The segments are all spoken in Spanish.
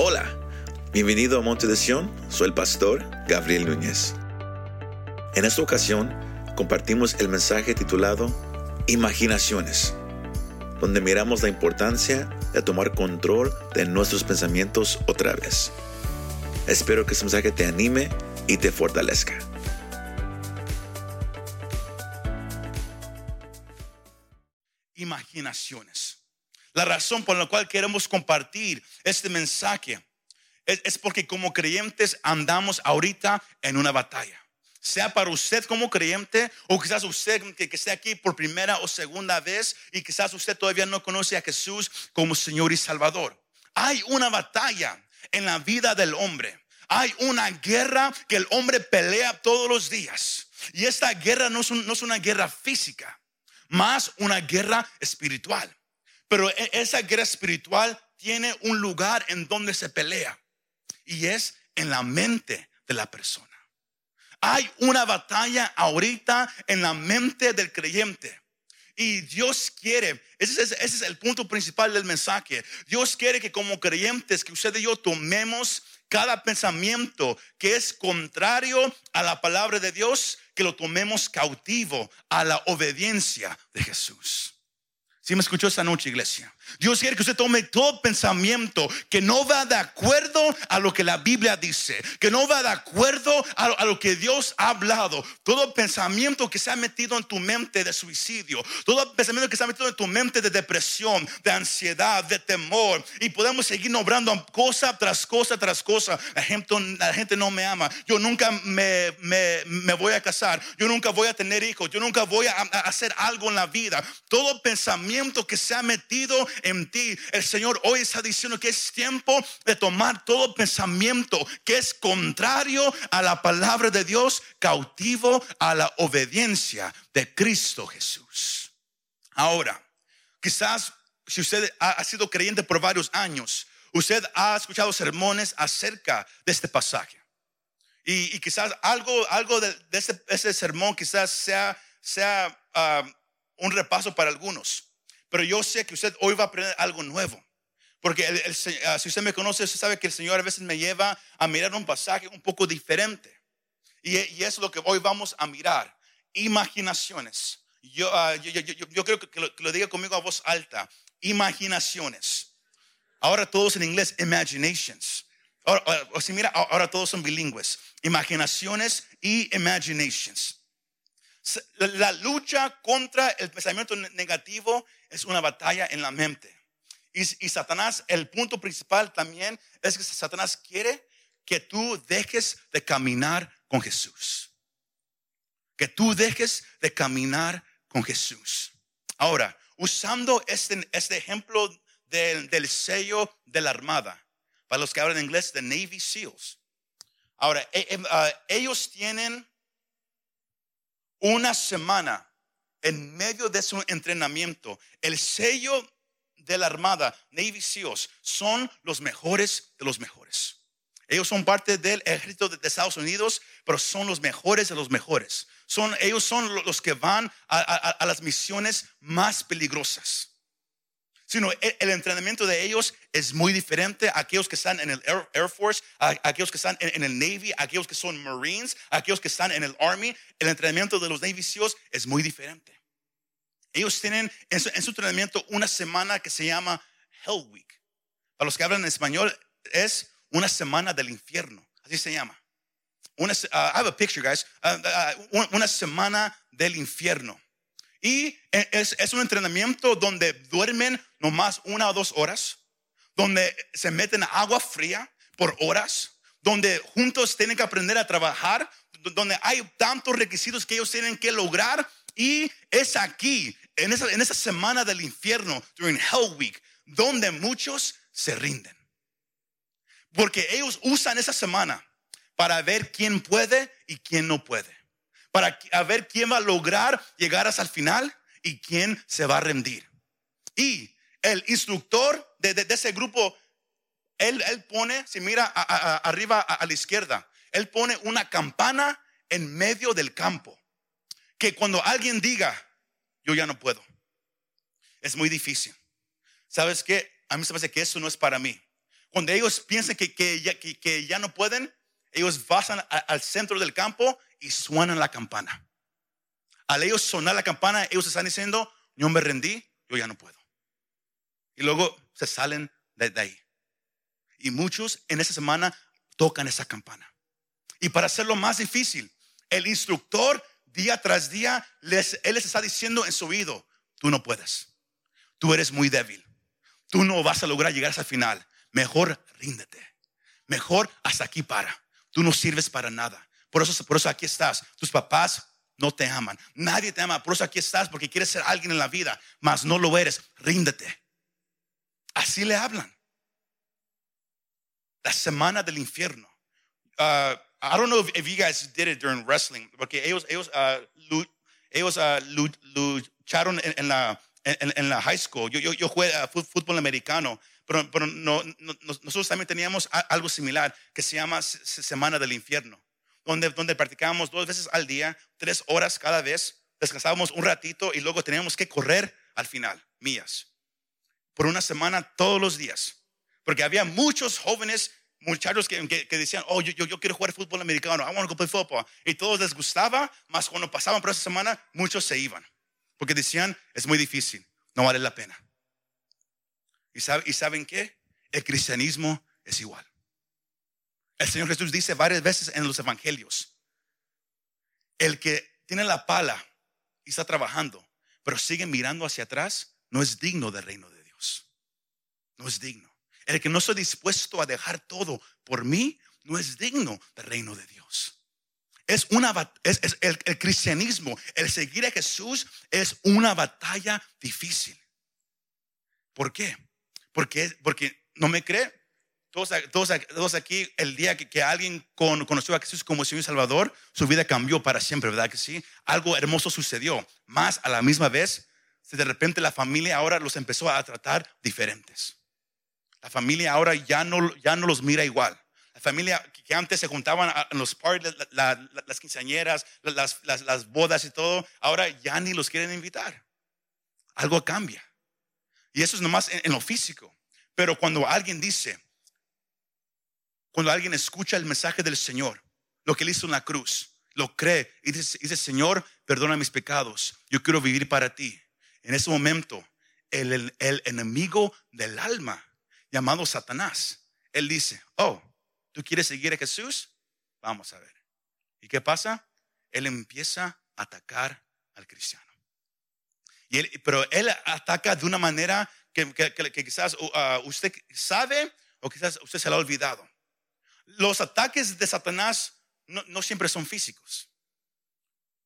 Hola, bienvenido a Monte de Sion, soy el pastor Gabriel Núñez. En esta ocasión compartimos el mensaje titulado Imaginaciones, donde miramos la importancia de tomar control de nuestros pensamientos otra vez. Espero que este mensaje te anime y te fortalezca. imaginaciones. La razón por la cual queremos compartir este mensaje es, porque como creyentes andamos ahorita en una batalla. Sea para usted como creyente o quizás usted que, esté aquí por primera o segunda vez y quizás usted todavía no conoce a Jesús como Señor y Salvador. Hay una batalla en la vida del hombre. Hay una guerra que el hombre pelea todos los días. Y esta guerra no es, no es una guerra física más una guerra espiritual. Pero e, esa guerra espiritual tiene un lugar en donde se pelea y es en la mente de la persona. Hay una batalla ahorita en la mente del creyente. Y Dios quiere, ese es, ese es, el punto principal del mensaje. Dios quiere que como creyentes, que usted y yo tomemos cada pensamiento que es contrario a la palabra de Dios, que lo tomemos cautivo a la obediencia de Jesús. Si me escuchó esta noche, iglesia? Dios quiere que usted tome todo pensamiento que no va de acuerdo a lo que la Biblia dice, que no va de acuerdo a, lo que Dios ha hablado. Todo pensamiento que se ha metido en tu mente de suicidio, todo pensamiento que se ha metido en tu mente de depresión, de ansiedad, de temor. Y podemos seguir nombrando cosa tras cosa tras cosa. La gente, la gente no me ama. Yo nunca me, me, voy a casar. Yo nunca voy a tener hijos. Yo nunca voy a, a hacer algo en la vida. Todo pensamiento que se ha metido en ti. El Señor hoy está diciendo que es tiempo de tomar todo pensamiento que es contrario a la palabra de Dios, cautivo a la obediencia de Cristo Jesús. Ahora, quizás si usted ha sido creyente por varios años, usted ha escuchado sermones acerca de este pasaje. Y, quizás algo, algo de, ese, sermón quizás sea, sea ah, un repaso para algunos. Pero yo sé que usted hoy va a aprender algo nuevo. Porque ah, si usted me conoce, usted sabe que el Señor a veces me lleva a mirar un pasaje un poco diferente. Y, y es lo que hoy vamos a mirar. Imaginaciones. Yo, uh, yo, yo, yo, creo que lo, que lo, diga conmigo a voz alta. Imaginaciones. Ahora todos en inglés, imaginations. Ahora, o si mira, ahora todos son bilingües. Imaginaciones y imaginations. La lucha contra el pensamiento negativo es una batalla en la mente. Y, Satanás, el punto principal también es que Satanás quiere que tú dejes de caminar con Jesús. Que tú dejes de caminar con Jesús. Ahora, usando este, este ejemplo del, del sello de la armada, para los que hablan inglés, de Navy SEALs. Ahora, e, e, ah, ellos tienen una semana en medio de su entrenamiento, el sello de la Armada, Navy SEALs, son los mejores de los mejores. Ellos son parte del ejército de Estados Unidos, pero son los mejores de los mejores. Son, ellos son los que van a las misiones más peligrosas sino el, entrenamiento de ellos es muy diferente a aquellos que están en el Air, Force, a, aquellos que están en, el Navy, a aquellos que son Marines, a aquellos que están en el Army. El entrenamiento de los Navy SEALs es muy diferente. Ellos tienen en su, entrenamiento una semana que se llama Hell Week. Para los que hablan en español, es una semana del infierno. Así se llama. Uh, I have a picture, guys. Uh, uh, una semana del infierno. Y es, es, un entrenamiento donde duermen nomás una o dos horas, donde se meten agua fría por horas, donde juntos tienen que aprender a trabajar, donde hay tantos requisitos que ellos tienen que lograr. Y es aquí, en esa, en esa semana del infierno, during Hell Week, donde muchos se rinden. Porque ellos usan esa semana para ver quién puede y quién no puede para ver quién va a lograr llegar hasta el final y quién se va a rendir. Y el instructor de, ese grupo, él, pone, si mira arriba a, la izquierda, él pone una campana en medio del campo. Que cuando alguien diga, yo ya no puedo, es muy difícil. ¿Sabes qué? A mí se me hace que eso no es para mí. Cuando ellos piensan que, ya, que, ya no pueden, ellos pasan al centro del campo y suenan la campana. Al ellos sonar la campana, ellos están diciendo, yo me rendí, yo ya no puedo. Y luego se salen de, ahí. Y muchos en esa semana tocan esa campana. Y para hacerlo más difícil, el instructor día tras día, él les está diciendo en su oído, tú no puedes, tú eres muy débil, tú no vas a lograr llegar hasta el final, mejor ríndete, mejor hasta aquí para, tú no sirves para nada. Por eso, por eso aquí estás, tus papás no te aman, nadie te ama, por eso aquí estás, porque quieres ser alguien en la vida, mas no lo eres, ríndete. Así le hablan. La semana del infierno. Uh, I don't know if, if you guys did it during wrestling, porque ellos, ellos, uh, ellos uh, lu- lucharon en, en la, en, en la high school. Yo, yo, yo jugué uh, fut- fútbol americano, pero, pero no, no- nos- nosotros también teníamos a- algo similar que se llama se- se- Semana del Infierno, donde, donde practicábamos dos veces al día, tres horas cada vez, descansábamos un ratito y luego teníamos que correr al final, millas por una semana todos los días. Porque había muchos jóvenes, muchachos que, que- decían, oh, yo, yo, quiero jugar fútbol americano, I want to play football. Y todos les gustaba, más cuando pasaban por esa semana, muchos se iban. Porque decían, es muy difícil, no vale la pena. ¿Y, ¿Y saben qué? El cristianismo es igual. El Señor Jesús dice varias veces en los evangelios, el que tiene la pala y está trabajando, pero sigue mirando hacia atrás, no es digno del reino de Dios. No es digno. El que no estoy dispuesto a dejar todo por mí, no es digno del reino de Dios. Es una es- el, el cristianismo, el seguir a Jesús es una batalla difícil. ¿Por qué? Porque, porque no me cree. Todos, todos, todos aquí, el día que, alguien con- conoció a Jesús como Señor Salvador, su vida cambió para siempre, ¿verdad que sí? Algo hermoso sucedió. Más a la misma vez, de repente la familia ahora los empezó a tratar diferentes. La familia ahora ya no, ya no los mira igual. La familia que- antes se juntaban en los parties, la- la- la- las quinceañeras, la- las, las, las bodas y todo, ahora ya ni los quieren invitar. Algo cambia. Y eso es nomás en, en lo físico. Pero cuando alguien dice, cuando alguien escucha el mensaje del Señor, lo que él hizo en la cruz, lo cree y dice, Señor, perdona mis pecados, yo quiero vivir para ti. En ese momento, el, enemigo del alma, llamado Satanás, él dice, oh, ¿tú quieres seguir a Jesús? Vamos a ver. ¿Y qué pasa? Él empieza a atacar al cristiano. Y él- pero él ataca de una manera que, quizás uh, usted sabe o quizás usted se lo ha olvidado. Los ataques de Satanás no, siempre son físicos.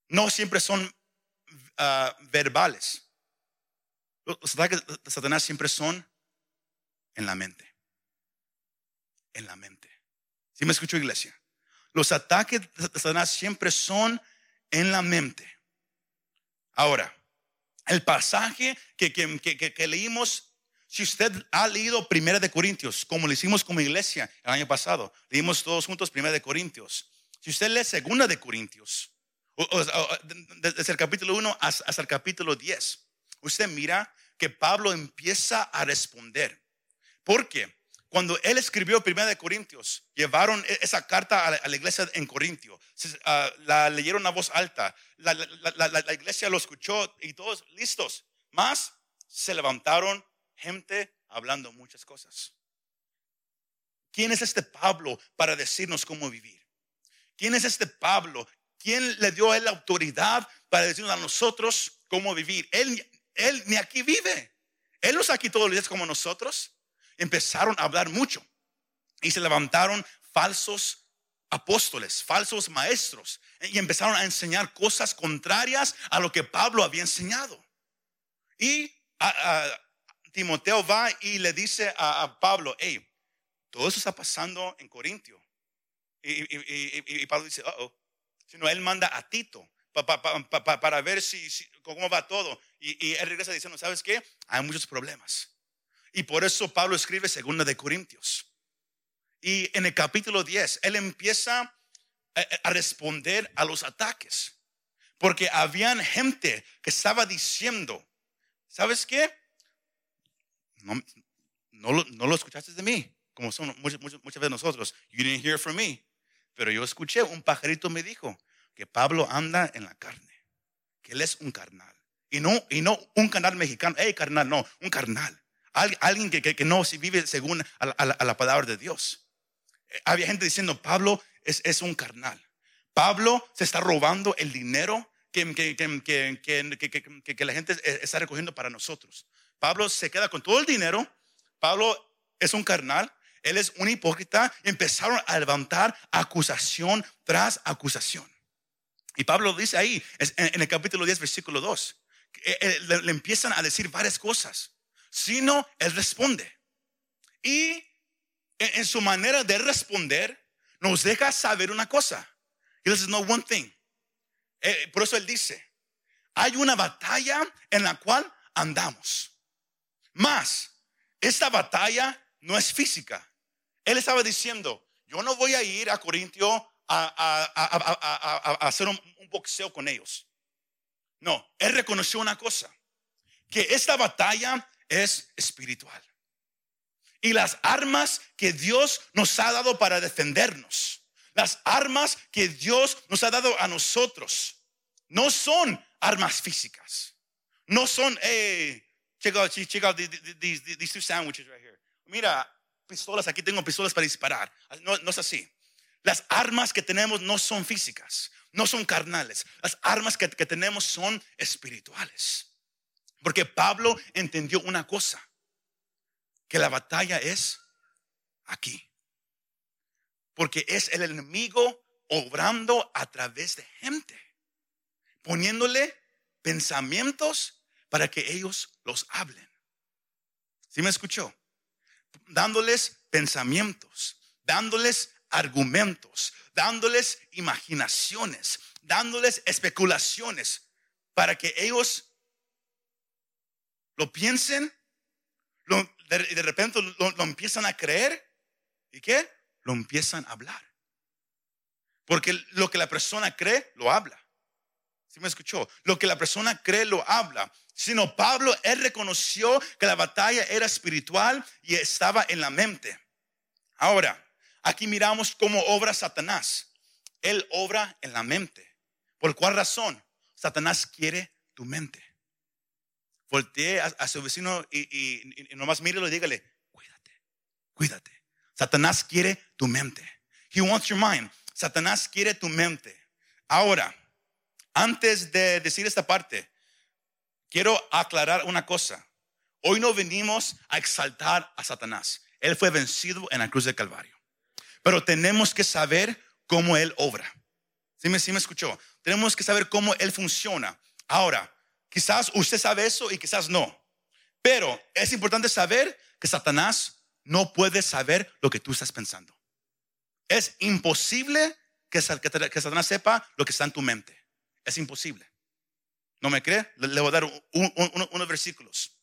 No siempre son ah, verbales. Los ataques de Satanás siempre son en la mente. En la mente. ¿Sí me escucho, iglesia? Los ataques de Satanás siempre son en la mente. Ahora, el pasaje que- que- que- que leímos, si usted ha leído Primera de Corintios, como lo hicimos como iglesia el año pasado, leímos todos juntos Primera de Corintios. Si usted lee Segunda de Corintios, desde el capítulo 1 hasta, el capítulo 10, usted mira que Pablo empieza a responder. Porque cuando él escribió Primera de Corintios, llevaron e- esa carta a la, iglesia en Corintio, ah, la leyeron a voz alta, la- la- la iglesia lo escuchó y todos listos. Más se levantaron gente hablando muchas cosas. ¿Quién es este Pablo para decirnos cómo vivir? ¿Quién es este Pablo? ¿Quién le dio a él la autoridad para decirnos a nosotros cómo vivir? Él, él ni aquí vive. Él no aquí todos los días como nosotros. Empezaron a hablar mucho y se levantaron falsos apóstoles, falsos maestros y empezaron a enseñar cosas contrarias a lo que Pablo había enseñado. Y a- Timoteo va y le dice a, Pablo, hey, todo eso está pasando en Corintio. Y, Pablo dice, oh, sino él manda a Tito pa- pa- pa- pa- pa- para ver si, cómo va todo. Y, él regresa diciendo, ¿sabes qué? Hay muchos problemas. Y por eso Pablo escribe segunda de Corintios. Y en el capítulo 10, él empieza a, a responder a los ataques. Porque habían gente que estaba diciendo, ¿sabes qué? No, lo, escuchaste de mí. como son muchas, veces nosotros, you didn't hear from me. Pero yo escuché, un pajarito me dijo que Pablo anda en la carne, que él es un carnal. Y no, un carnal mexicano, hey carnal, no, un carnal. Alguien que, no vive según a la, palabra de Dios. Eh, había gente diciendo, Pablo es, un carnal. Pablo se está robando el dinero que, la gente está recogiendo para nosotros. Pablo se queda con todo el dinero. Pablo es un carnal. Él es un hipócrita. Empezaron a levantar acusación tras acusación. Y Pablo dice ahí, en el capítulo 10, versículo 2, eh, eh, le, empiezan a decir varias cosas. Si no, él responde. Y en, su manera de responder, nos deja saber una cosa. He dice, no one thing. Eh, por eso él dice, hay una batalla en la cual andamos. Más, esta batalla no es física. Él estaba diciendo, yo no voy a ir a Corintio a, hacer un, boxeo con ellos. No, él reconoció una cosa, que esta batalla es espiritual. Y las armas que Dios nos ha dado para defendernos, las armas que Dios nos ha dado a nosotros, no son armas físicas. No son, hey, check out, these, these two sandwiches right here. Mira, pistolas, aquí tengo pistolas para disparar. No, no es así. Las armas que tenemos no son físicas, no son carnales. Las armas que, que tenemos son espirituales. Porque Pablo entendió una cosa, que la batalla es aquí. Porque es el enemigo obrando a través de gente, poniéndole pensamientos para que ellos los hablen. ¿Sí me escuchó? Dándoles pensamientos, dándoles argumentos, dándoles imaginaciones, dándoles especulaciones para que ellos lo piensen, y de, repente lo, empiezan a creer y qué? Lo empiezan a hablar. Porque lo que la persona cree, lo habla. ¿Sí me escuchó? Lo que la persona cree, lo habla. Sino Pablo, él reconoció que la batalla era espiritual y estaba en la mente. Ahora, Aquí miramos cómo obra Satanás. Él obra en la mente. ¿Por cuál razón? Satanás quiere tu mente. Voltee a, su vecino y, y, nomás mírelo y dígale, cuídate, cuídate. Satanás quiere tu mente. He wants your mind. Satanás quiere tu mente. Ahora, antes de decir esta parte, quiero aclarar una cosa. Hoy no venimos a exaltar a Satanás. Él fue vencido en la cruz del Calvario. Pero tenemos que saber cómo Él obra. ¿Sí me, me escuchó? Tenemos que saber cómo Él funciona. Ahora, quizás usted sabe eso y quizás no. Pero es importante saber que Satanás no puede saber lo que tú estás pensando. Es imposible que, Satanás sepa lo que está en tu mente. Es imposible. ¿No me cree? Le, voy a dar unos versículos.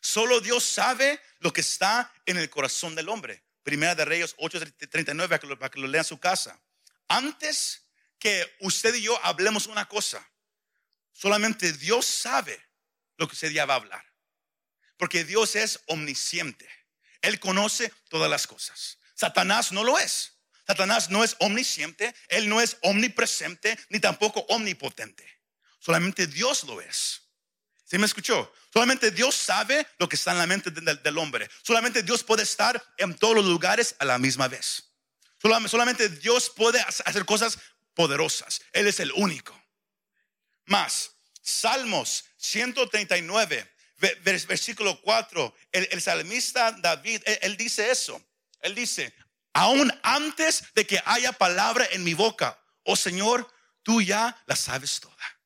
Solo Dios sabe lo que está en el corazón del hombre. Primera de Reyes 8:39 para que, lo, para que lo lea en su casa. Antes que usted y yo hablemos una cosa, solamente Dios sabe lo que usted ya va a hablar. Porque Dios es omnisciente. Él conoce todas las cosas. Satanás no lo es. Satanás no es omnisciente, él no es omnipresente, ni tampoco omnipotente. Solamente Dios lo es. ¿Sí me escuchó? Solamente Dios sabe lo que está en la mente del, hombre. Solamente Dios puede estar en todos los lugares a la misma vez. Solamente Dios puede hacer cosas poderosas. Él es el único. Más, Salmos 139, versículo 4, el, salmista David, él dice eso. Él dice, aún antes de que haya palabra en mi boca, oh Señor, tú ya la sabes toda.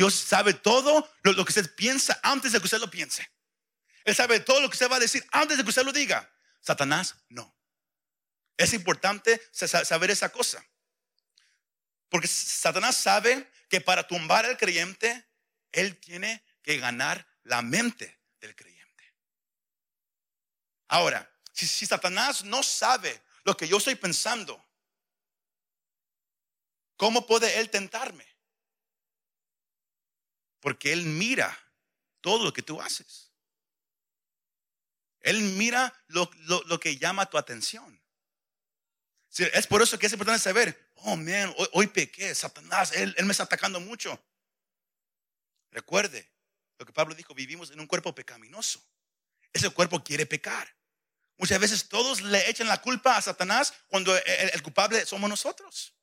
Dios sabe todo lo, que usted piensa antes de que usted lo piense. Él sabe todo lo que usted va a decir antes de que usted lo diga. Satanás no. Es importante saber esa cosa. Porque Satanás sabe que para tumbar al creyente, él tiene que ganar la mente del creyente. Ahora, si, si Satanás no sabe lo que yo estoy pensando, ¿cómo puede él tentarme? Porque Él mira todo lo que tú haces. Él mira lo, que llama tu atención. Es por eso que es importante saber, oh, man, hoy, pequé, Satanás, él, él me está atacando mucho. Recuerde lo que Pablo dijo, vivimos en un cuerpo pecaminoso. Ese cuerpo quiere pecar. Muchas veces todos le echan la culpa a Satanás cuando el, culpable somos nosotros.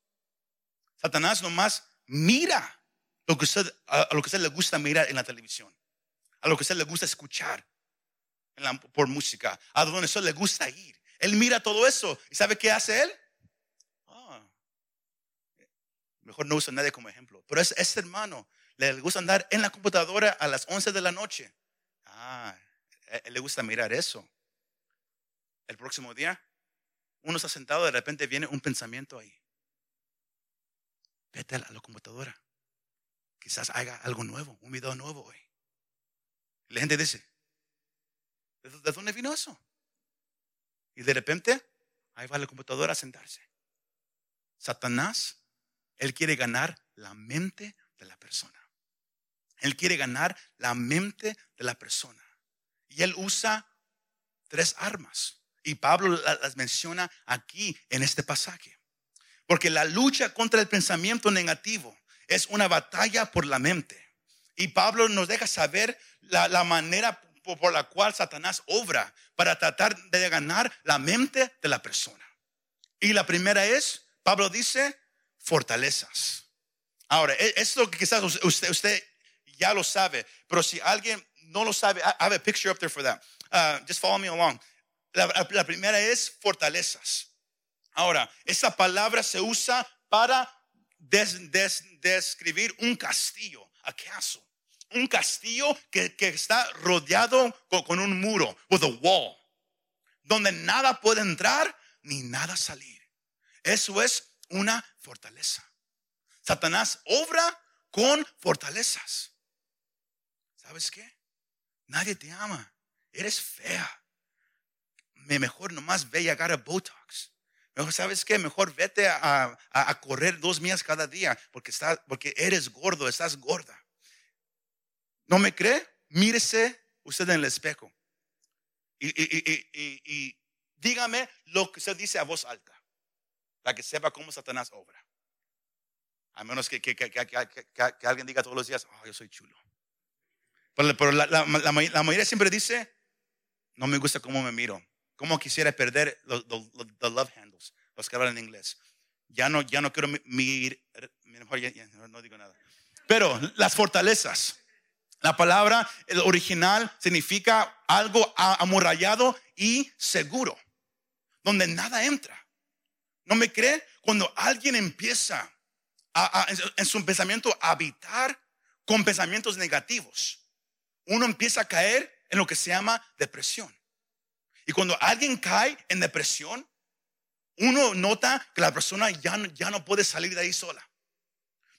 Satanás nomás mira lo que usted, a lo que usted le gusta mirar en la televisión, a lo que usted le gusta escuchar por música, a donde usted le gusta ir. Él mira todo eso y ¿sabe qué hace él? Ah, mejor no usa a nadie como ejemplo, pero es, este hermano le gusta andar en la computadora a las 11 de la noche. Ah, él le gusta mirar eso. El próximo día, uno está sentado, de repente viene un pensamiento ahí. Vete a la computadora. Quizás haga algo nuevo, un video nuevo hoy. la gente dice, ¿de dónde vino eso? Y de repente, ahí va la computadora a sentarse. Satanás, él quiere ganar la mente de la persona. Él quiere ganar la mente de la persona. Y él usa tres armas. Y Pablo las menciona aquí en este pasaje. Porque la lucha contra el pensamiento negativo es una batalla por la mente. Y Pablo nos deja saber la, manera por la cual Satanás obra para tratar de ganar la mente de la persona. Y la primera es, Pablo dice, fortalezas. Ahora, e, esto quizás usted, usted ya lo sabe, pero si alguien no lo sabe, I have a picture up there for that. Uh, just follow me along. La, primera es fortalezas. Ahora, esa palabra se usa para describir un castillo, acaso. Un castillo que, está rodeado con, un muro, with a wall, donde nada puede entrar ni nada salir. Eso es una fortaleza. Satanás obra con fortalezas. ¿Sabes qué? Nadie te ama. Eres fea. Mejor nomás ve y agarra Botox. Mejor, ¿sabes qué? Mejor vete a, correr dos millas cada día porque, está, porque eres gordo, estás gorda. ¿No me cree? Mírese usted en el espejo. Y, y, dígame lo que usted dice a voz alta. Para que sepa cómo Satanás obra. A menos que, que alguien diga todos los días, oh, yo soy chulo. Pero, la, mayoría siempre dice, no me gusta cómo me miro. Cómo quisiera perder los, love handles, los que hablan en inglés. Ya no, ya no quiero mirar, mejor no digo nada. Pero las fortalezas. La palabra el original significa algo amurallado y seguro, donde nada entra. ¿No me cree? Cuando alguien empieza en su pensamiento a habitar con pensamientos negativos, uno empieza a caer en lo que se llama depresión. Y cuando alguien cae en depresión, uno nota que la persona ya, ya no puede salir de ahí sola.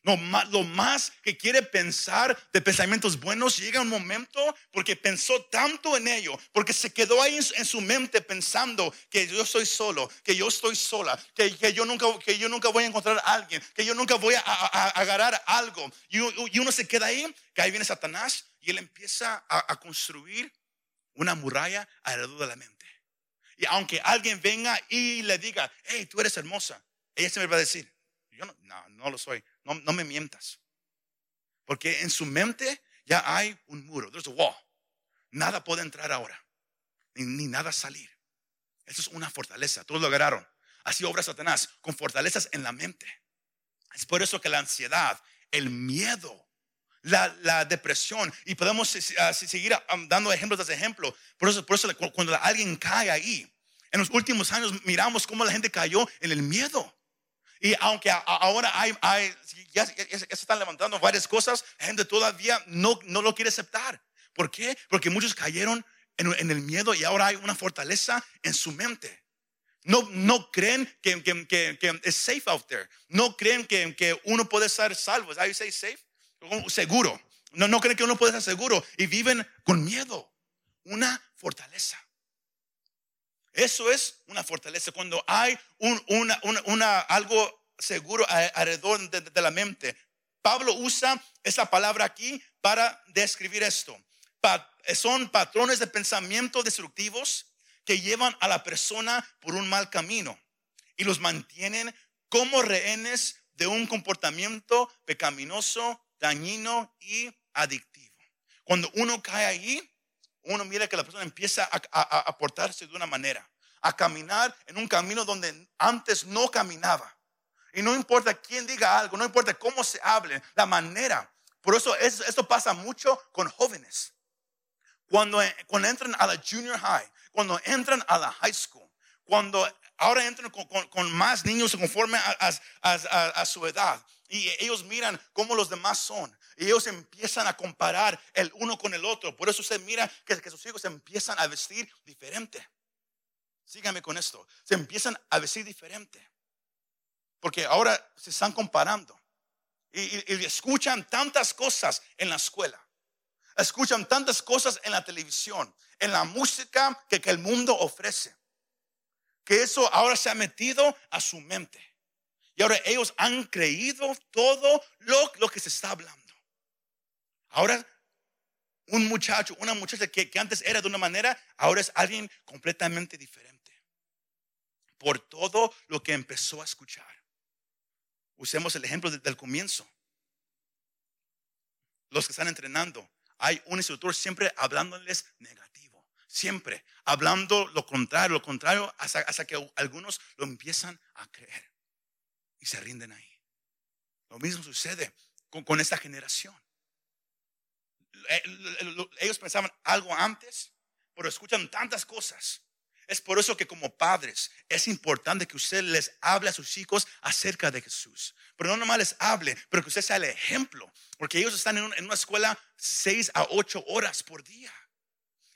Lo más, que quiere pensar de pensamientos buenos llega un momento porque pensó tanto en ello, porque se quedó ahí en, su mente pensando que yo soy solo, que yo estoy sola, que, que, yo, nunca, que yo nunca voy a encontrar a alguien, que yo nunca voy a, agarrar algo. Y, uno se queda ahí, que ahí viene Satanás y él empieza a, construir una muralla alrededor de la mente. Y aunque alguien venga y le diga, hey, tú eres hermosa, ella se me va a decir, yo no, no, no lo soy, no, no, me mientas. Porque en su mente ya hay un muro, there's a wall. Nada puede entrar ahora, ni, ni nada salir. Eso es una fortaleza, todos lo agarraron. Así obra Satanás, con fortalezas en la mente. Es por eso que la ansiedad, el miedo, la, depresión. Y podemos ah, seguir dando ejemplos de ejemplo. Por eso, por eso cuando alguien cae ahí, en los últimos años miramos cómo la gente cayó en el miedo. Y aunque ahora hay, ya, se están levantando varias cosas, la gente todavía no, no lo quiere aceptar. ¿Por qué? Porque muchos cayeron en, el miedo y ahora hay una fortaleza en su mente. No, no creen que, que, es safe out there. No creen que, uno puede estar salvo. ¿Is say safe? Seguro. No, no creen que uno puede estar seguro y viven con miedo. Una fortaleza. Eso es una fortaleza. Cuando hay un, algo seguro alrededor de, de, la mente. Pablo usa esa palabra aquí para describir esto. son patrones de pensamiento destructivos que llevan a la persona por un mal camino y los mantienen como rehenes de un comportamiento pecaminoso, dañino y adictivo. Cuando uno cae allí, uno mira que la persona empieza a, a, portarse de una manera, a caminar en un camino donde antes no caminaba. Y no importa quién diga algo, no importa cómo se hable, la manera. Por eso esto pasa mucho con jóvenes. Cuando, cuando entran a la junior high, cuando entran a la high school, cuando ahora entran con, más niños conforme a, su edad. Y ellos miran cómo los demás son. Y ellos empiezan a comparar el uno con el otro. Por eso usted mira que, sus hijos empiezan a vestir diferente. Sígame con esto. Se empiezan a vestir diferente. Porque ahora se están comparando. Y, escuchan tantas cosas en la escuela. Escuchan tantas cosas en la televisión, en la música que, que el mundo ofrece. Que eso ahora se ha metido a su mente. Y ahora ellos han creído todo lo, lo que se está hablando. Ahora un muchacho, una muchacha que, que, antes era de una manera, ahora es alguien completamente diferente. Por todo lo que empezó a escuchar. Usemos el ejemplo del comienzo. Los que están entrenando, hay un instructor siempre hablándoles negativo, siempre hablando lo contrario, lo contrario, hasta, que algunos lo empiezan a creer y se rinden ahí. Lo mismo sucede con, con esta generación. Eh, ellos pensaban algo antes, pero escuchan tantas cosas es por eso que como padres es importante que usted les hable a sus hijos acerca de Jesús. Pero no nomás les hable, pero que usted sea el ejemplo. Porque ellos están en, una escuela seis a ocho horas por día.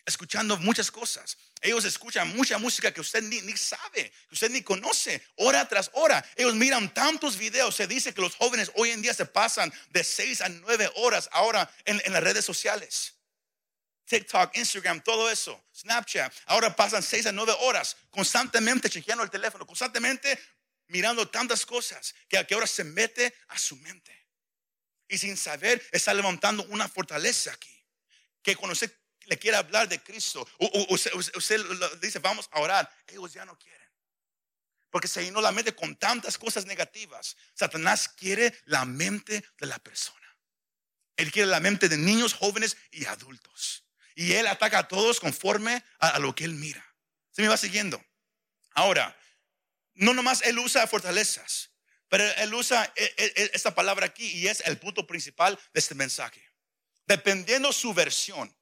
Escuchando muchas cosas. Ellos escuchan mucha música que usted ni, sabe, que usted ni conoce, hora tras hora. Ellos miran tantos videos. Se dice que los jóvenes hoy en día se pasan de seis a nueve horas ahora en las redes sociales. TikTok, Instagram, todo eso, Snapchat. Ahora pasan seis a nueve horas constantemente chequeando el teléfono, constantemente mirando tantas cosas que, que ahora se mete a su mente. Y sin saber, está levantando una fortaleza aquí. Que cuando usted le quiere hablar de Cristo, usted, usted dice, vamos a orar, ellos ya no quieren. Porque se llenó la mente con tantas cosas negativas. Satanás quiere la mente de la persona. Él quiere la mente de niños, jóvenes y adultos. Y él ataca a todos conforme a, lo que él mira. Se me va siguiendo. Ahora, no nomás él usa fortalezas, pero él usa e, e, e, esta palabra aquí y es el punto principal de este mensaje. Dependiendo su versión,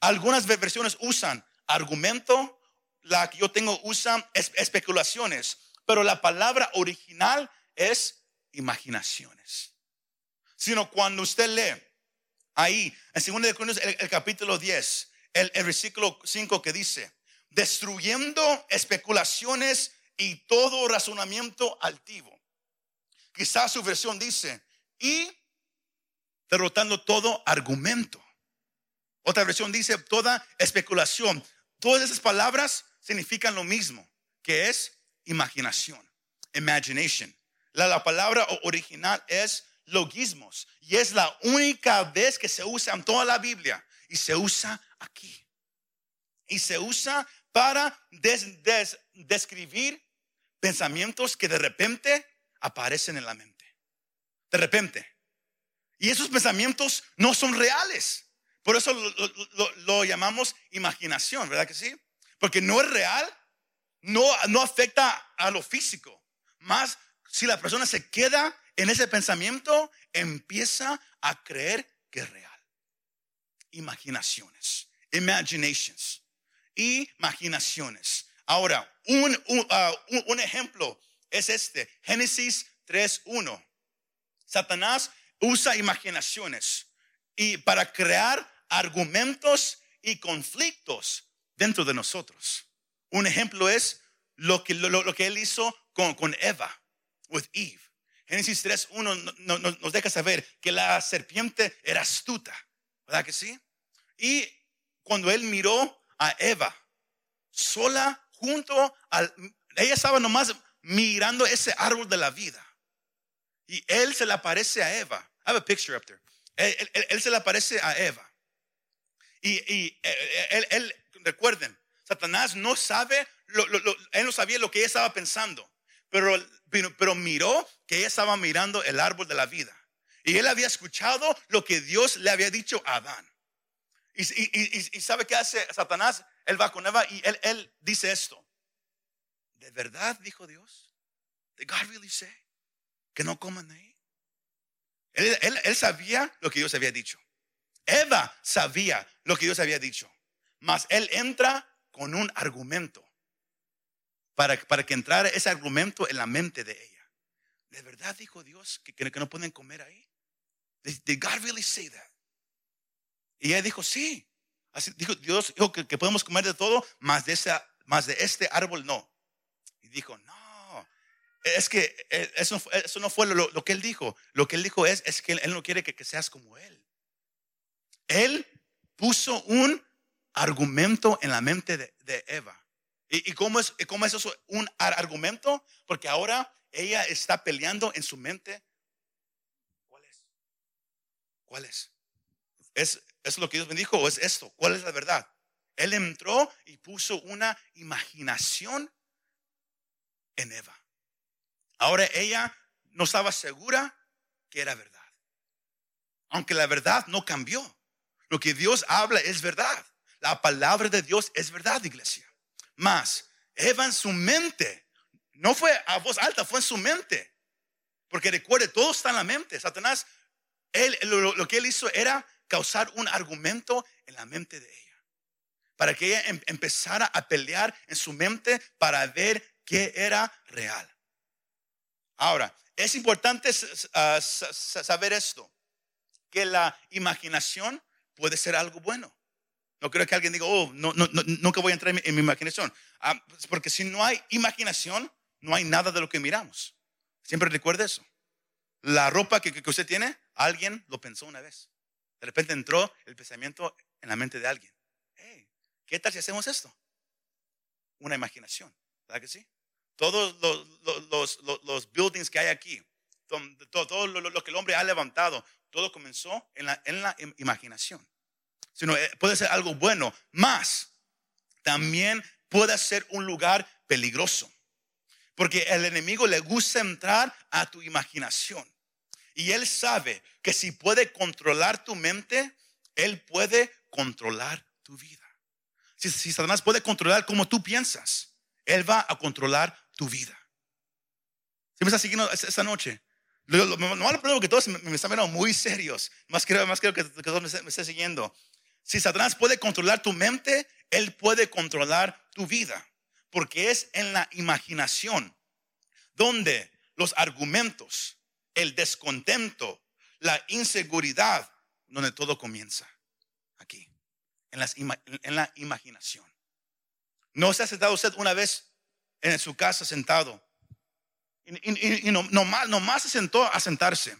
algunas versiones usan argumento, la que yo tengo usa especulaciones, pero la palabra original es imaginaciones. Sino cuando usted lee ahí, en 2 de Corintios, el, capítulo 10, el, el versículo 5 que dice, destruyendo especulaciones y todo razonamiento altivo. Quizás su versión dice, y derrotando todo argumento. Otra versión dice, toda especulación. Todas esas palabras significan lo mismo, que es imaginación, imagination. La, la palabra original es logismos. Y es la única vez que se usa en toda la Biblia. Y se usa aquí. Y se usa para describir pensamientos que de repente aparecen en la mente. De repente. Y esos pensamientos no son reales. Por eso lo, llamamos imaginación, ¿verdad que sí? Porque no es real, no, no afecta a lo físico. Más si la persona se queda en ese pensamiento empieza a creer que es real. Imaginaciones, imaginations, imaginaciones. Ahora, un, un, uh, un ejemplo es este, Génesis 3.1. Satanás usa imaginaciones y para crear argumentos y conflictos dentro de nosotros. Un ejemplo es lo que, lo, lo que él hizo con, con Eva, with Eve. Génesis 3.1 nos deja saber que la serpiente era astuta, ¿verdad que sí? Y cuando él miró a Eva sola junto al... Ella estaba nomás mirando ese árbol de la vida. Y él se le aparece a Eva. I have a picture up there. Él, se le aparece a Eva. Y, y eh, él, él, recuerden, Satanás no sabe, él no sabía lo que ella estaba pensando, pero, miró que ella estaba mirando el árbol de la vida. Y él había escuchado lo que Dios le había dicho a Adán. Y, sabe qué hace Satanás? Él va con Eva y él, dice esto. ¿De verdad dijo Dios? ¿Did God really say? Que no coman de ahí. Él, él sabía lo que Dios había dicho. Eva sabía lo que Dios había dicho. Mas él entra con un argumento para, para que entrara ese argumento en la mente de ella. ¿De verdad dijo Dios que, que, no pueden comer ahí? Did, God really say that? Y ella dijo, sí. Así dijo Dios dijo que, podemos comer de todo, más de, esa, de este árbol no. Y dijo, no, es que eso, eso no fue lo, lo, que él dijo. Lo que él dijo es, es que él, no quiere que, seas como él. Él puso un argumento en la mente de, Eva. ¿Y, ¿Y, cómo, es, es eso un argumento? Porque ahora ella está peleando en su mente. ¿Cuál es? ¿Cuál es? ¿Es, ¿Es lo que Dios me dijo o es esto? ¿Cuál es la verdad? Él entró y puso una imaginación en Eva. Ahora ella no estaba segura que era verdad. Aunque la verdad no cambió. Lo que Dios habla es verdad. La palabra de Dios es verdad, iglesia. Más, Eva en su mente, no fue a voz alta, fue en su mente. Porque recuerde, todo está en la mente. Satanás, lo, que él hizo era causar un argumento en la mente de ella. Para que ella em, empezara a pelear en su mente para ver qué era real. Ahora, es importante uh, saber esto, que la imaginación puede ser algo bueno. No creo que alguien diga, oh, no, no, no nunca voy a entrar en mi, en mi imaginación. Ah, porque si no hay imaginación, no hay nada de lo que miramos. Siempre recuerde eso. La ropa que, usted tiene, alguien lo pensó una vez. De repente entró el pensamiento en la mente de alguien. Hey, ¿qué tal si hacemos esto? Una imaginación, ¿verdad que sí? Todos los buildings que hay aquí, todo, todo lo, que el hombre ha levantado, todo comenzó en la, imaginación. Sino, eh, puede ser algo bueno, más también puede ser un lugar peligroso. Porque el enemigo le gusta entrar a tu imaginación. Y él sabe que si puede controlar tu mente, él puede controlar tu vida. Si, si Satanás puede controlar cómo tú piensas, él va a controlar tu vida. Si me está siguiendo esta noche, lo, lo, lo, malo primero que todos me, están mirando muy serios. Más creo, más creo que, todos me, me estén siguiendo. Si Satanás puede controlar tu mente, él puede controlar tu vida. Porque es en la imaginación donde los argumentos, el descontento, la inseguridad, donde todo comienza. Aquí, en la imaginación. ¿No se ha sentado usted una vez en su casa sentado? Y, y, y no, nomás, nomás se sentó a sentarse.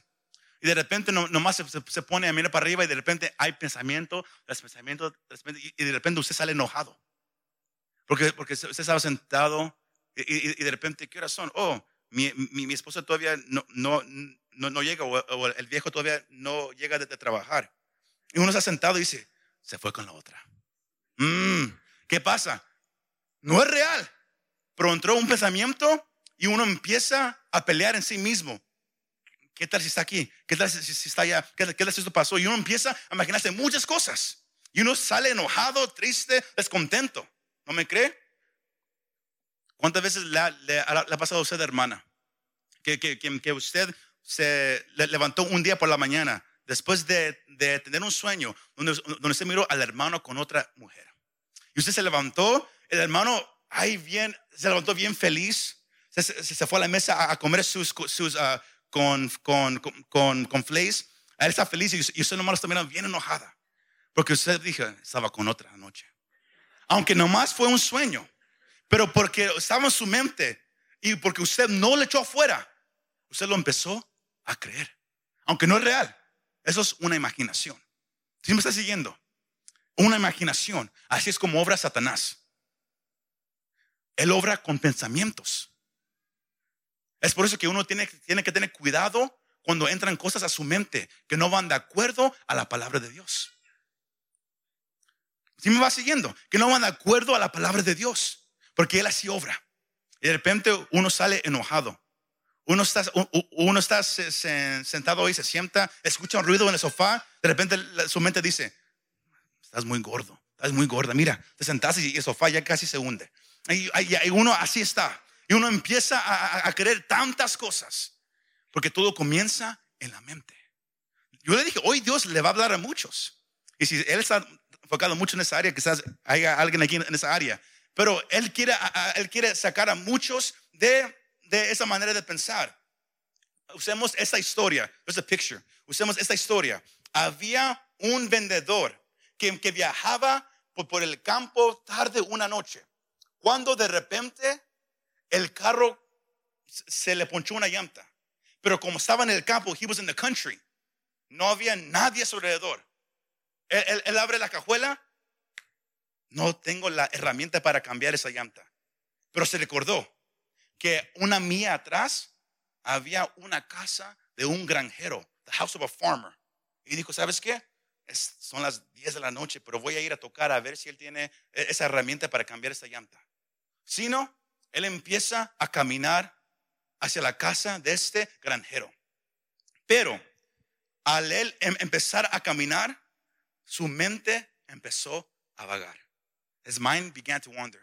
Y de repente no, nomás se, se, pone a mirar para arriba y de repente hay pensamiento, pensamiento, y de repente usted sale enojado. Porque, porque usted estaba sentado y, y de repente, ¿qué son? Oh, mi, mi, mi esposa todavía no, no, no, no llega o, o, el viejo todavía no llega de, de, trabajar. Y uno está sentado y dice, se fue con la otra. Mm, ¿Qué pasa? No es real, pero entró un pensamiento y uno empieza a pelear en sí mismo. ¿Qué tal si está aquí? ¿Qué tal si, está allá? ¿Qué, ¿Qué tal si esto pasó? Y uno empieza a imaginarse muchas cosas. Y uno sale enojado, triste, descontento. ¿No me cree? ¿Cuántas veces le ha, pasado a usted, hermana? Que, que, usted se levantó un día por la mañana después de, de tener un sueño donde, donde usted miró al hermano con otra mujer. Y usted se levantó, el hermano ahí bien, se levantó bien feliz, se, se, fue a la mesa a, comer sus, sus uh, con, con, con, con flakes. Él está feliz y, usted nomás está mirando bien enojada. Porque usted dijo, estaba con otra anoche. Aunque nomás fue un sueño. Pero porque estaba en su mente y porque usted no le echó afuera, usted lo empezó a creer. Aunque no es real. Eso es una imaginación. ¿Sí me está siguiendo? Una imaginación. Así es como obra Satanás. Él obra con pensamientos. Es por eso que uno tiene, tiene que tener cuidado cuando entran cosas a su mente que no van de acuerdo a la palabra de Dios. Si me va siguiendo, que no van de acuerdo a la palabra de Dios, porque Él así obra. Y de repente uno sale enojado. Uno está, uno está sentado y se sienta, escucha un ruido en el sofá, de repente su mente dice, estás muy gordo, estás muy gorda, mira, te sentaste y el sofá ya casi se hunde. Y, uno así está. Y uno empieza a, a, querer tantas cosas, porque todo comienza en la mente. Yo le dije, hoy Dios le va a hablar a muchos. Y si Él está enfocado mucho en esa área, quizás haya alguien aquí en esa área. Pero Él quiere, él quiere sacar a muchos de, de esa manera de pensar. Usemos esta historia. There's a picture. Usemos esta historia. Había un vendedor que, que viajaba por, por el campo tarde una noche. Cuando de repente el carro se le ponchó una llanta. Pero como estaba en el campo, he was in the country. No había nadie alrededor. Él, abre la cajuela. No tengo la herramienta para cambiar esa llanta. Pero se recordó que una mía atrás había una casa de un granjero, the house of a farmer. Y dijo, ¿sabes qué? son las 10 de la noche, pero voy a ir a tocar a ver si él tiene e, esa herramienta para cambiar esa llanta. Si no, él empieza a caminar hacia la casa de este granjero. Pero al él em, empezar a caminar, su mente empezó a vagar. His mind began to wander.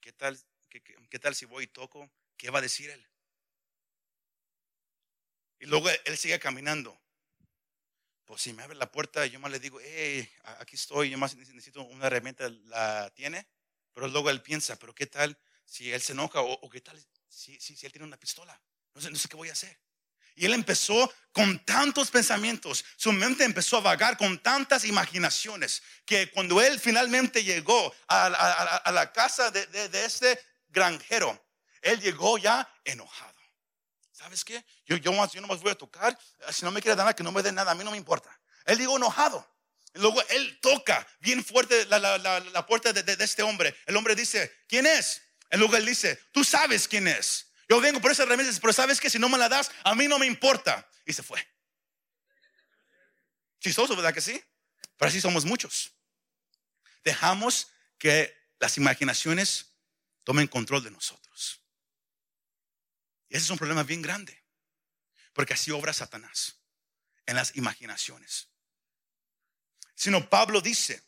¿Qué tal, qué, tal si voy y toco? ¿Qué va a decir él? Y luego él sigue caminando. Pues si me abre la puerta, yo más le digo, hey, aquí estoy, yo más necesito una herramienta, ¿la tiene? Pero luego él piensa, pero ¿qué tal si él se enoja? ¿O, qué tal si, si, él tiene una pistola? No sé, qué voy a hacer. Y él empezó con tantos pensamientos, su mente empezó a vagar con tantas imaginaciones, que cuando él finalmente llegó a, la casa de, este granjero, él llegó ya enojado. ¿Sabes qué? Yo, yo, yo no más voy a tocar, si no me quiere dar nada, que no me dé nada, a mí no me importa. Él llegó enojado. Luego él toca bien fuerte la, puerta de, de, este hombre. El hombre dice, ¿quién es? Y luego él dice, tú sabes quién es. Yo vengo por esas remedios, pero sabes que si no me la das, a mí no me importa. Y se fue. Chistoso, ¿verdad que sí? Pero así somos muchos. Dejamos que las imaginaciones tomen control de nosotros. Y ese es un problema bien grande. Porque así obra Satanás en las imaginaciones. Sino Pablo dice,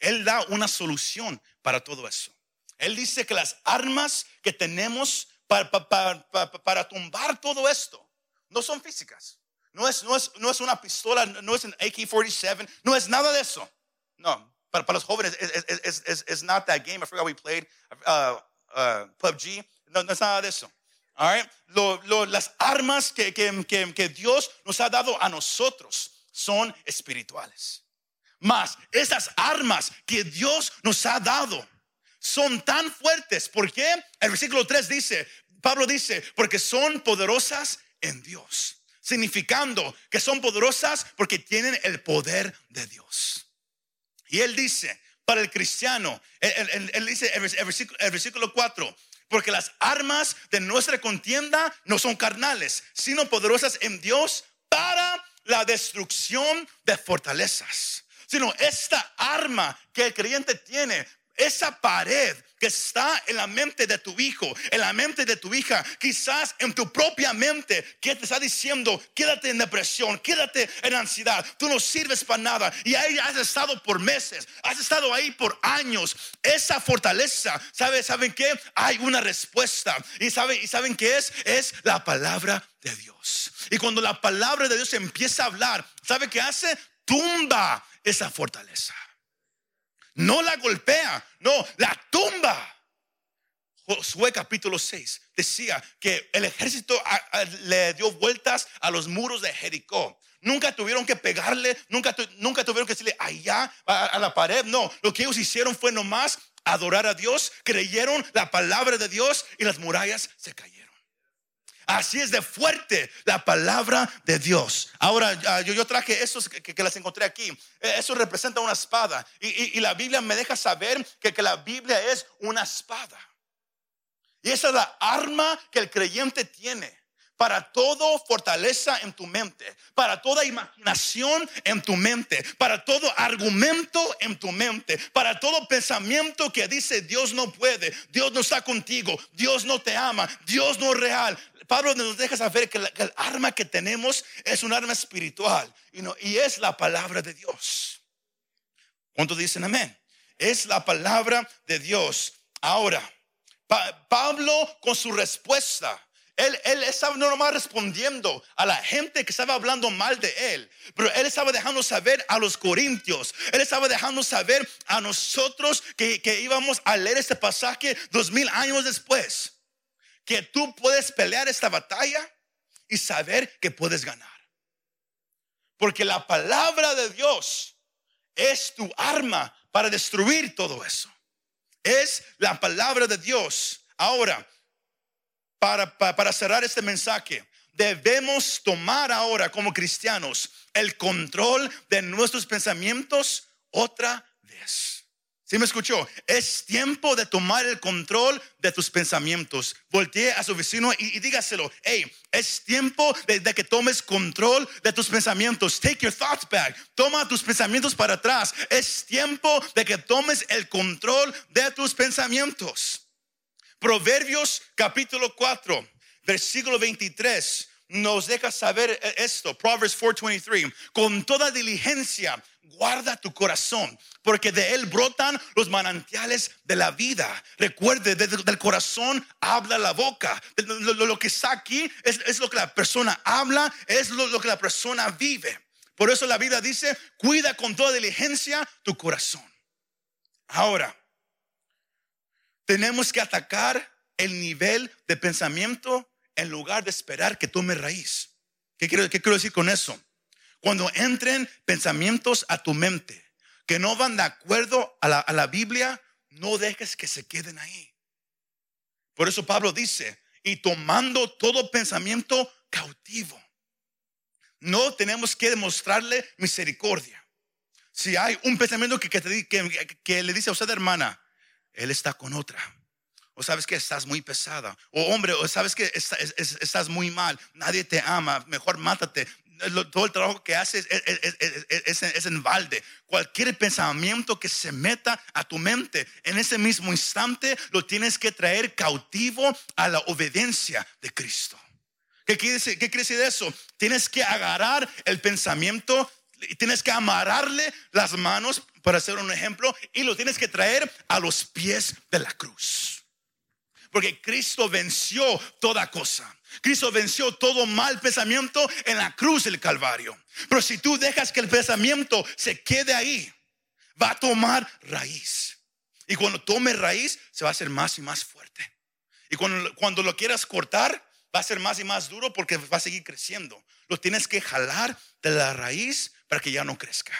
él da una solución para todo eso. Él dice que las armas que tenemos para, tumbar todo esto no son físicas. No es, no, es, no es una pistola, no es un AK-47, no es nada de eso. No, para, los jóvenes, es, not that game. I forgot we played uh, uh, PUBG. No, no es nada de eso. Las armas que Dios nos ha dado a nosotros son espirituales. Más, esas armas que Dios nos ha dado son tan fuertes. ¿Por qué? El versículo 3 dice, Pablo dice, porque son poderosas en Dios. Significando que son poderosas porque tienen el poder de Dios. Y él dice, para el cristiano, él, dice el versículo, el versículo 4, porque las armas de nuestra contienda no son carnales, sino poderosas en Dios la destrucción de fortalezas sino esta arma que el creyente tiene esa pared que está en la mente de tu hijo, en la mente de tu hija, quizás en tu propia mente, que te está diciendo, quédate en depresión, quédate en ansiedad, tú no sirves para nada. Y ahí has estado por meses, has estado ahí por años. Esa fortaleza, ¿saben, ¿saben qué? Hay una respuesta. ¿Y saben, ¿Y saben qué es? Es la palabra de Dios. Y cuando la palabra de Dios empieza a hablar, ¿sabe qué hace? Tumba esa fortaleza. No la golpea, no, la tumba. Josué capítulo 6 decía que el ejército le dio vueltas a los muros de Jericó. Nunca tuvieron que pegarle, nunca, nunca tuvieron que decirle allá a, la pared. No, lo que ellos hicieron fue nomás adorar a Dios, creyeron la palabra de Dios y las murallas se cayeron. Así es de fuerte la palabra de Dios. Ahora, ah, yo, traje esos que, las encontré aquí. Eh, eso representa una espada. Y, la Biblia me deja saber que, que la Biblia es una espada. Y esa es la arma que el creyente tiene para todo fortaleza en tu mente, para toda imaginación en tu mente, para todo argumento en tu mente, para todo pensamiento que dice Dios no puede, Dios no está contigo, Dios no te ama, Dios no es real. Pablo nos deja saber que, el arma que tenemos es un arma espiritual y, y es la palabra de Dios. ¿Cuántos dicen amén? Es la palabra de Dios. Ahora, Pablo con su respuesta él, estaba no nomás respondiendo a la gente que estaba hablando mal de él, pero él estaba dejando saber a los corintios, él estaba dejando saber a nosotros que, que íbamos a leer este pasaje dos mil años después, que tú puedes pelear esta batalla y saber que puedes ganar. Porque la palabra de Dios es tu arma para destruir todo eso. Es la palabra de Dios. Ahora, para, cerrar este mensaje, debemos tomar ahora como cristianos el control de nuestros pensamientos otra vez. ¿Sí me escuchó? Es tiempo de tomar el control de tus pensamientos. Voltee a su vecino y, dígaselo. Hey, es tiempo de, que tomes control de tus pensamientos. Take your thoughts back. Toma tus pensamientos para atrás. Es tiempo de que tomes el control de tus pensamientos. Proverbios capítulo 4, versículo 23 nos deja saber esto, Proverbs 4:23, con toda diligencia guarda tu corazón, porque de él brotan los manantiales de la vida. Recuerde, del corazón habla la boca. Lo, que está aquí es, lo que la persona habla, es lo, que la persona vive. Por eso la vida dice, cuida con toda diligencia tu corazón. Ahora, tenemos que atacar el nivel de pensamiento en lugar de esperar que tome raíz. ¿Qué qué quiero decir con eso? Cuando entren pensamientos a tu mente que no van de acuerdo a la, Biblia, no dejes que se queden ahí. Por eso Pablo dice, y tomando todo pensamiento cautivo. No tenemos que demostrarle misericordia. Si hay un pensamiento que, que le dice a usted, hermana, él está con otra. O sabes que estás muy pesada. O hombre, o sabes que estás muy mal. Nadie te ama. Mejor mátate. Todo el trabajo que haces es, en balde. Cualquier pensamiento que se meta a tu mente en ese mismo instante lo tienes que traer cautivo a la obediencia de Cristo. ¿Qué quiere decir, qué quiere decir eso? Tienes que agarrar el pensamiento y tienes que amarrarle las manos para hacer un ejemplo, y lo tienes que traer a los pies de la cruz. Porque Cristo venció toda cosa. Cristo venció todo mal pensamiento en la cruz del Calvario. Pero si tú dejas que el pensamiento se quede ahí, va a tomar raíz. Y cuando tome raíz, se va a hacer más y más fuerte. Y cuando, cuando lo quieras cortar, va a ser más y más duro porque va a seguir creciendo. Lo tienes que jalar de la raíz para que ya no crezca.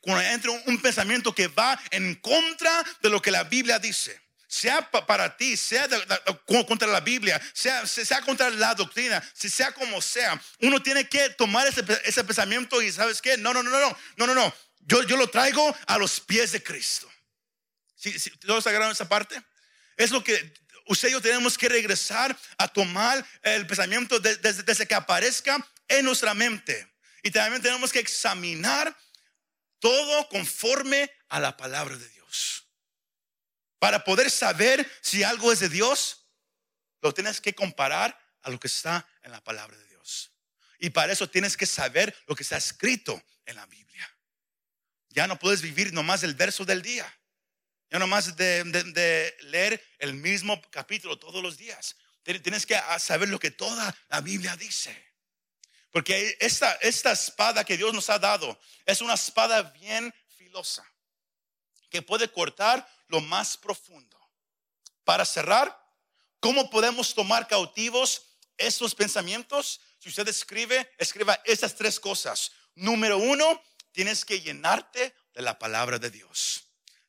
Cuando entra un pensamiento que va en contra de lo que la Biblia dice, sea para ti, sea contra la Biblia, sea, sea contra la doctrina, sea como sea, uno tiene que tomar ese, ese pensamiento y sabes qué, no, no, no, no, no, no, no, yo, yo lo traigo a los pies de Cristo. ¿Sí, sí, ¿Todos agarraron esa parte? Es lo que usted y yo tenemos que regresar a tomar el pensamiento desde, desde que aparezca en nuestra mente. Y también tenemos que examinar todo conforme a la palabra de Dios. Para poder saber si algo es de Dios, lo tienes que comparar a lo que está en la palabra de Dios. Y para eso tienes que saber lo que está escrito en la Biblia. Ya no puedes vivir nomás el verso del día. Ya nomás de, de leer el mismo capítulo todos los días. Tienes que saber lo que toda la Biblia dice. Porque esta, esta espada que Dios nos ha dado es una espada bien filosa, que puede cortar lo más profundo. Para cerrar, ¿cómo podemos tomar cautivos estos pensamientos? Si usted escribe, escriba estas tres cosas. Número uno, tienes que llenarte de la palabra de Dios.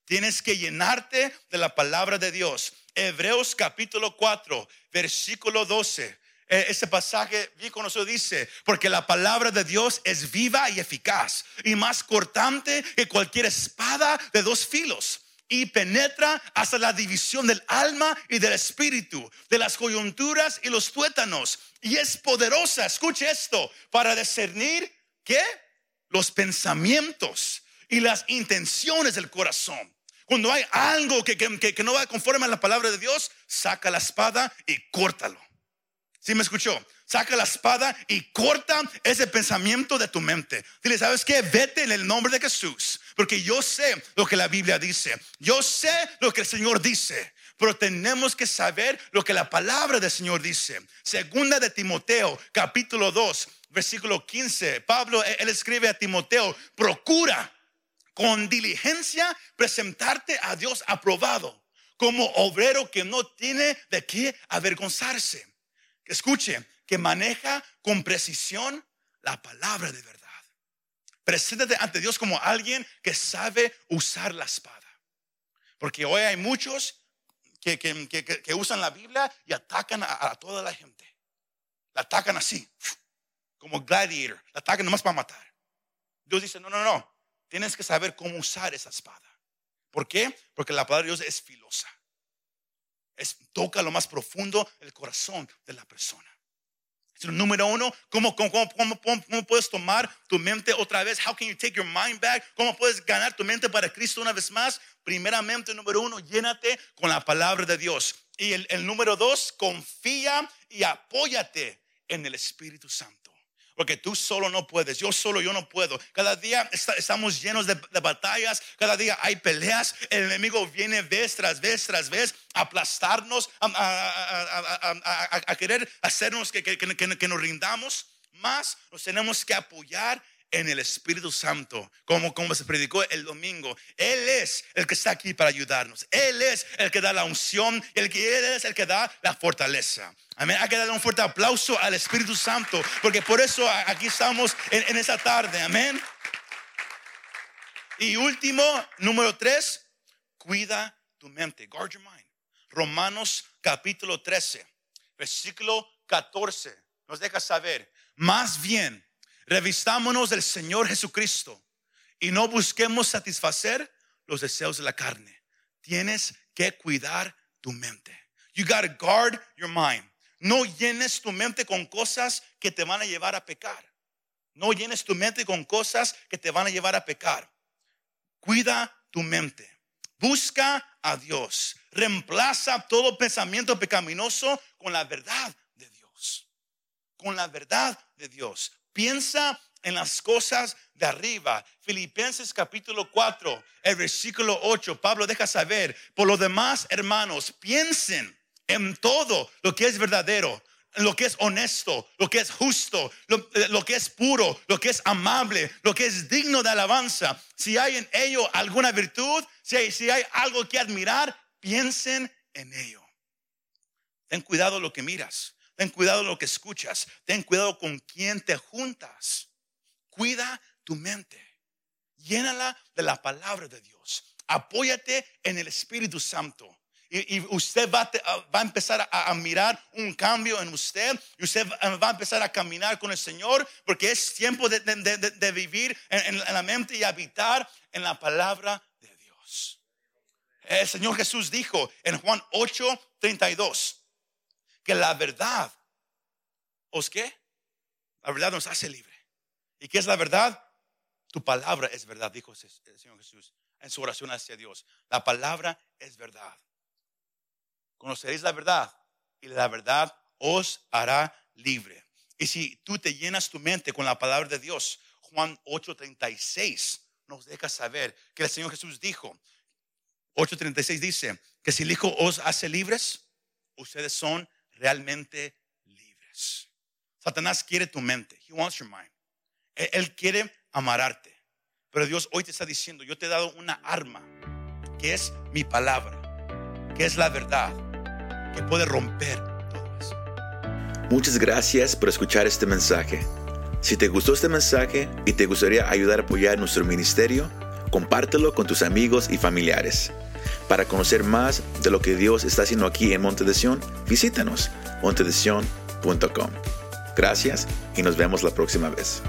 Tienes que llenarte de la palabra de Dios. Hebreos capítulo 4, versículo 12 eh, ese pasaje bien conocido dice, porque la palabra de Dios es viva y eficaz y más cortante que cualquier espada de dos filos y penetra hasta la división del alma y del espíritu, de las coyunturas y los tuétanos. Y es poderosa, escuche esto, para discernir ¿qué? Los pensamientos y las intenciones del corazón. Cuando hay algo que, que, no va conforme a la palabra de Dios, saca la espada y córtalo. ¿Sí me escuchó? Saca la espada y corta ese pensamiento de tu mente. Dile, ¿sabes qué? Vete en el nombre de Jesús. Porque yo sé lo que la Biblia dice. Yo sé lo que el Señor dice. Pero tenemos que saber lo que la palabra del Señor dice. Segunda de Timoteo, capítulo 2, versículo 15. Pablo, él escribe a Timoteo, procura con diligencia presentarte a Dios aprobado como obrero que no tiene de qué avergonzarse. Escuche, que maneja con precisión la palabra de verdad. Preséntate ante Dios como alguien que sabe usar la espada. Porque hoy hay muchos que, que, usan la Biblia y atacan a, toda la gente. La atacan así, como gladiator. La atacan nomás para matar. Dios dice, no, no, no. Tienes que saber cómo usar esa espada. ¿Por qué? Porque la palabra de Dios es filosa. Es, toca lo más profundo del corazón de la persona. Número uno, ¿cómo, cómo, cómo, cómo, puedes tomar tu mente otra vez? How can you take your mind back? ¿Cómo puedes ganar tu mente para Cristo una vez más? Primeramente, número uno, llénate con la palabra de Dios. Y el, el número dos, confía y apóyate en el Espíritu Santo. Porque tú solo no puedes, yo solo yo no puedo. Cada día estamos llenos de, batallas, cada día hay peleas. El enemigo viene vez tras vez tras vez a aplastarnos, a, querer hacernos que, que nos rindamos. Más nos tenemos que apoyar en el Espíritu Santo, como, como se predicó el domingo. Él es el que está aquí para ayudarnos. Él es el que da la unción, el que Él es el que da la fortaleza. Amén. Hay que darle un fuerte aplauso al Espíritu Santo, porque por eso aquí estamos en, en esa tarde. Amén. Y último, número tres, cuida tu mente. Guard your mind. Romanos capítulo 13, versículo 14, nos deja saber, más bien, Revistámonos del Señor Jesucristo y no busquemos satisfacer los deseos de la carne. Tienes que cuidar tu mente. You got to guard your mind. No llenes tu mente con cosas que te van a llevar a pecar. No llenes tu mente con cosas que te van a llevar a pecar. Cuida tu mente. Busca a Dios. Reemplaza todo pensamiento pecaminoso con la verdad de Dios. Con la verdad de Dios. Piensa en las cosas de arriba. Filipenses capítulo 4, el versículo 8, Pablo deja saber, por lo demás, hermanos, piensen en todo lo que es verdadero, lo que es honesto, lo que es justo, lo, lo, que es puro, lo que es amable, lo que es digno de alabanza. Si hay en ello alguna virtud, si hay algo que admirar, piensen en ello. Ten cuidado lo que miras. Ten cuidado lo que escuchas. Ten cuidado con quién te juntas. Cuida tu mente. Llénala de la palabra de Dios. Apóyate en el Espíritu Santo. Y, usted va, a empezar a, mirar un cambio en usted. Y usted va a empezar a caminar con el Señor. Porque es tiempo de, vivir en, en la mente y habitar en la palabra de Dios. El Señor Jesús dijo en Juan 8, 32 que la verdad, ¿os qué? La verdad nos hace libre. ¿Y qué es la verdad? Tu palabra es verdad, dijo el Señor Jesús en su oración hacia Dios. La palabra es verdad. Conoceréis la verdad y la verdad os hará libre. Y si tú te llenas tu mente con la palabra de Dios, Juan 8:36 nos deja saber que el Señor Jesús dijo, 8:36 dice, que si el Hijo os hace libres, ustedes son realmente libres. Satanás quiere tu mente. He wants your mind. Él quiere amararte. Pero Dios hoy te está diciendo, yo te he dado una arma, que es mi palabra, que es la verdad, que puede romper todo eso. Muchas gracias por escuchar este mensaje. Si te gustó este mensaje y te gustaría ayudar a apoyar nuestro ministerio, compártelo con tus amigos y familiares. Para conocer más de lo que Dios está haciendo aquí en Monte de Sion, visítanos montedesion.com. Gracias y nos vemos la próxima vez.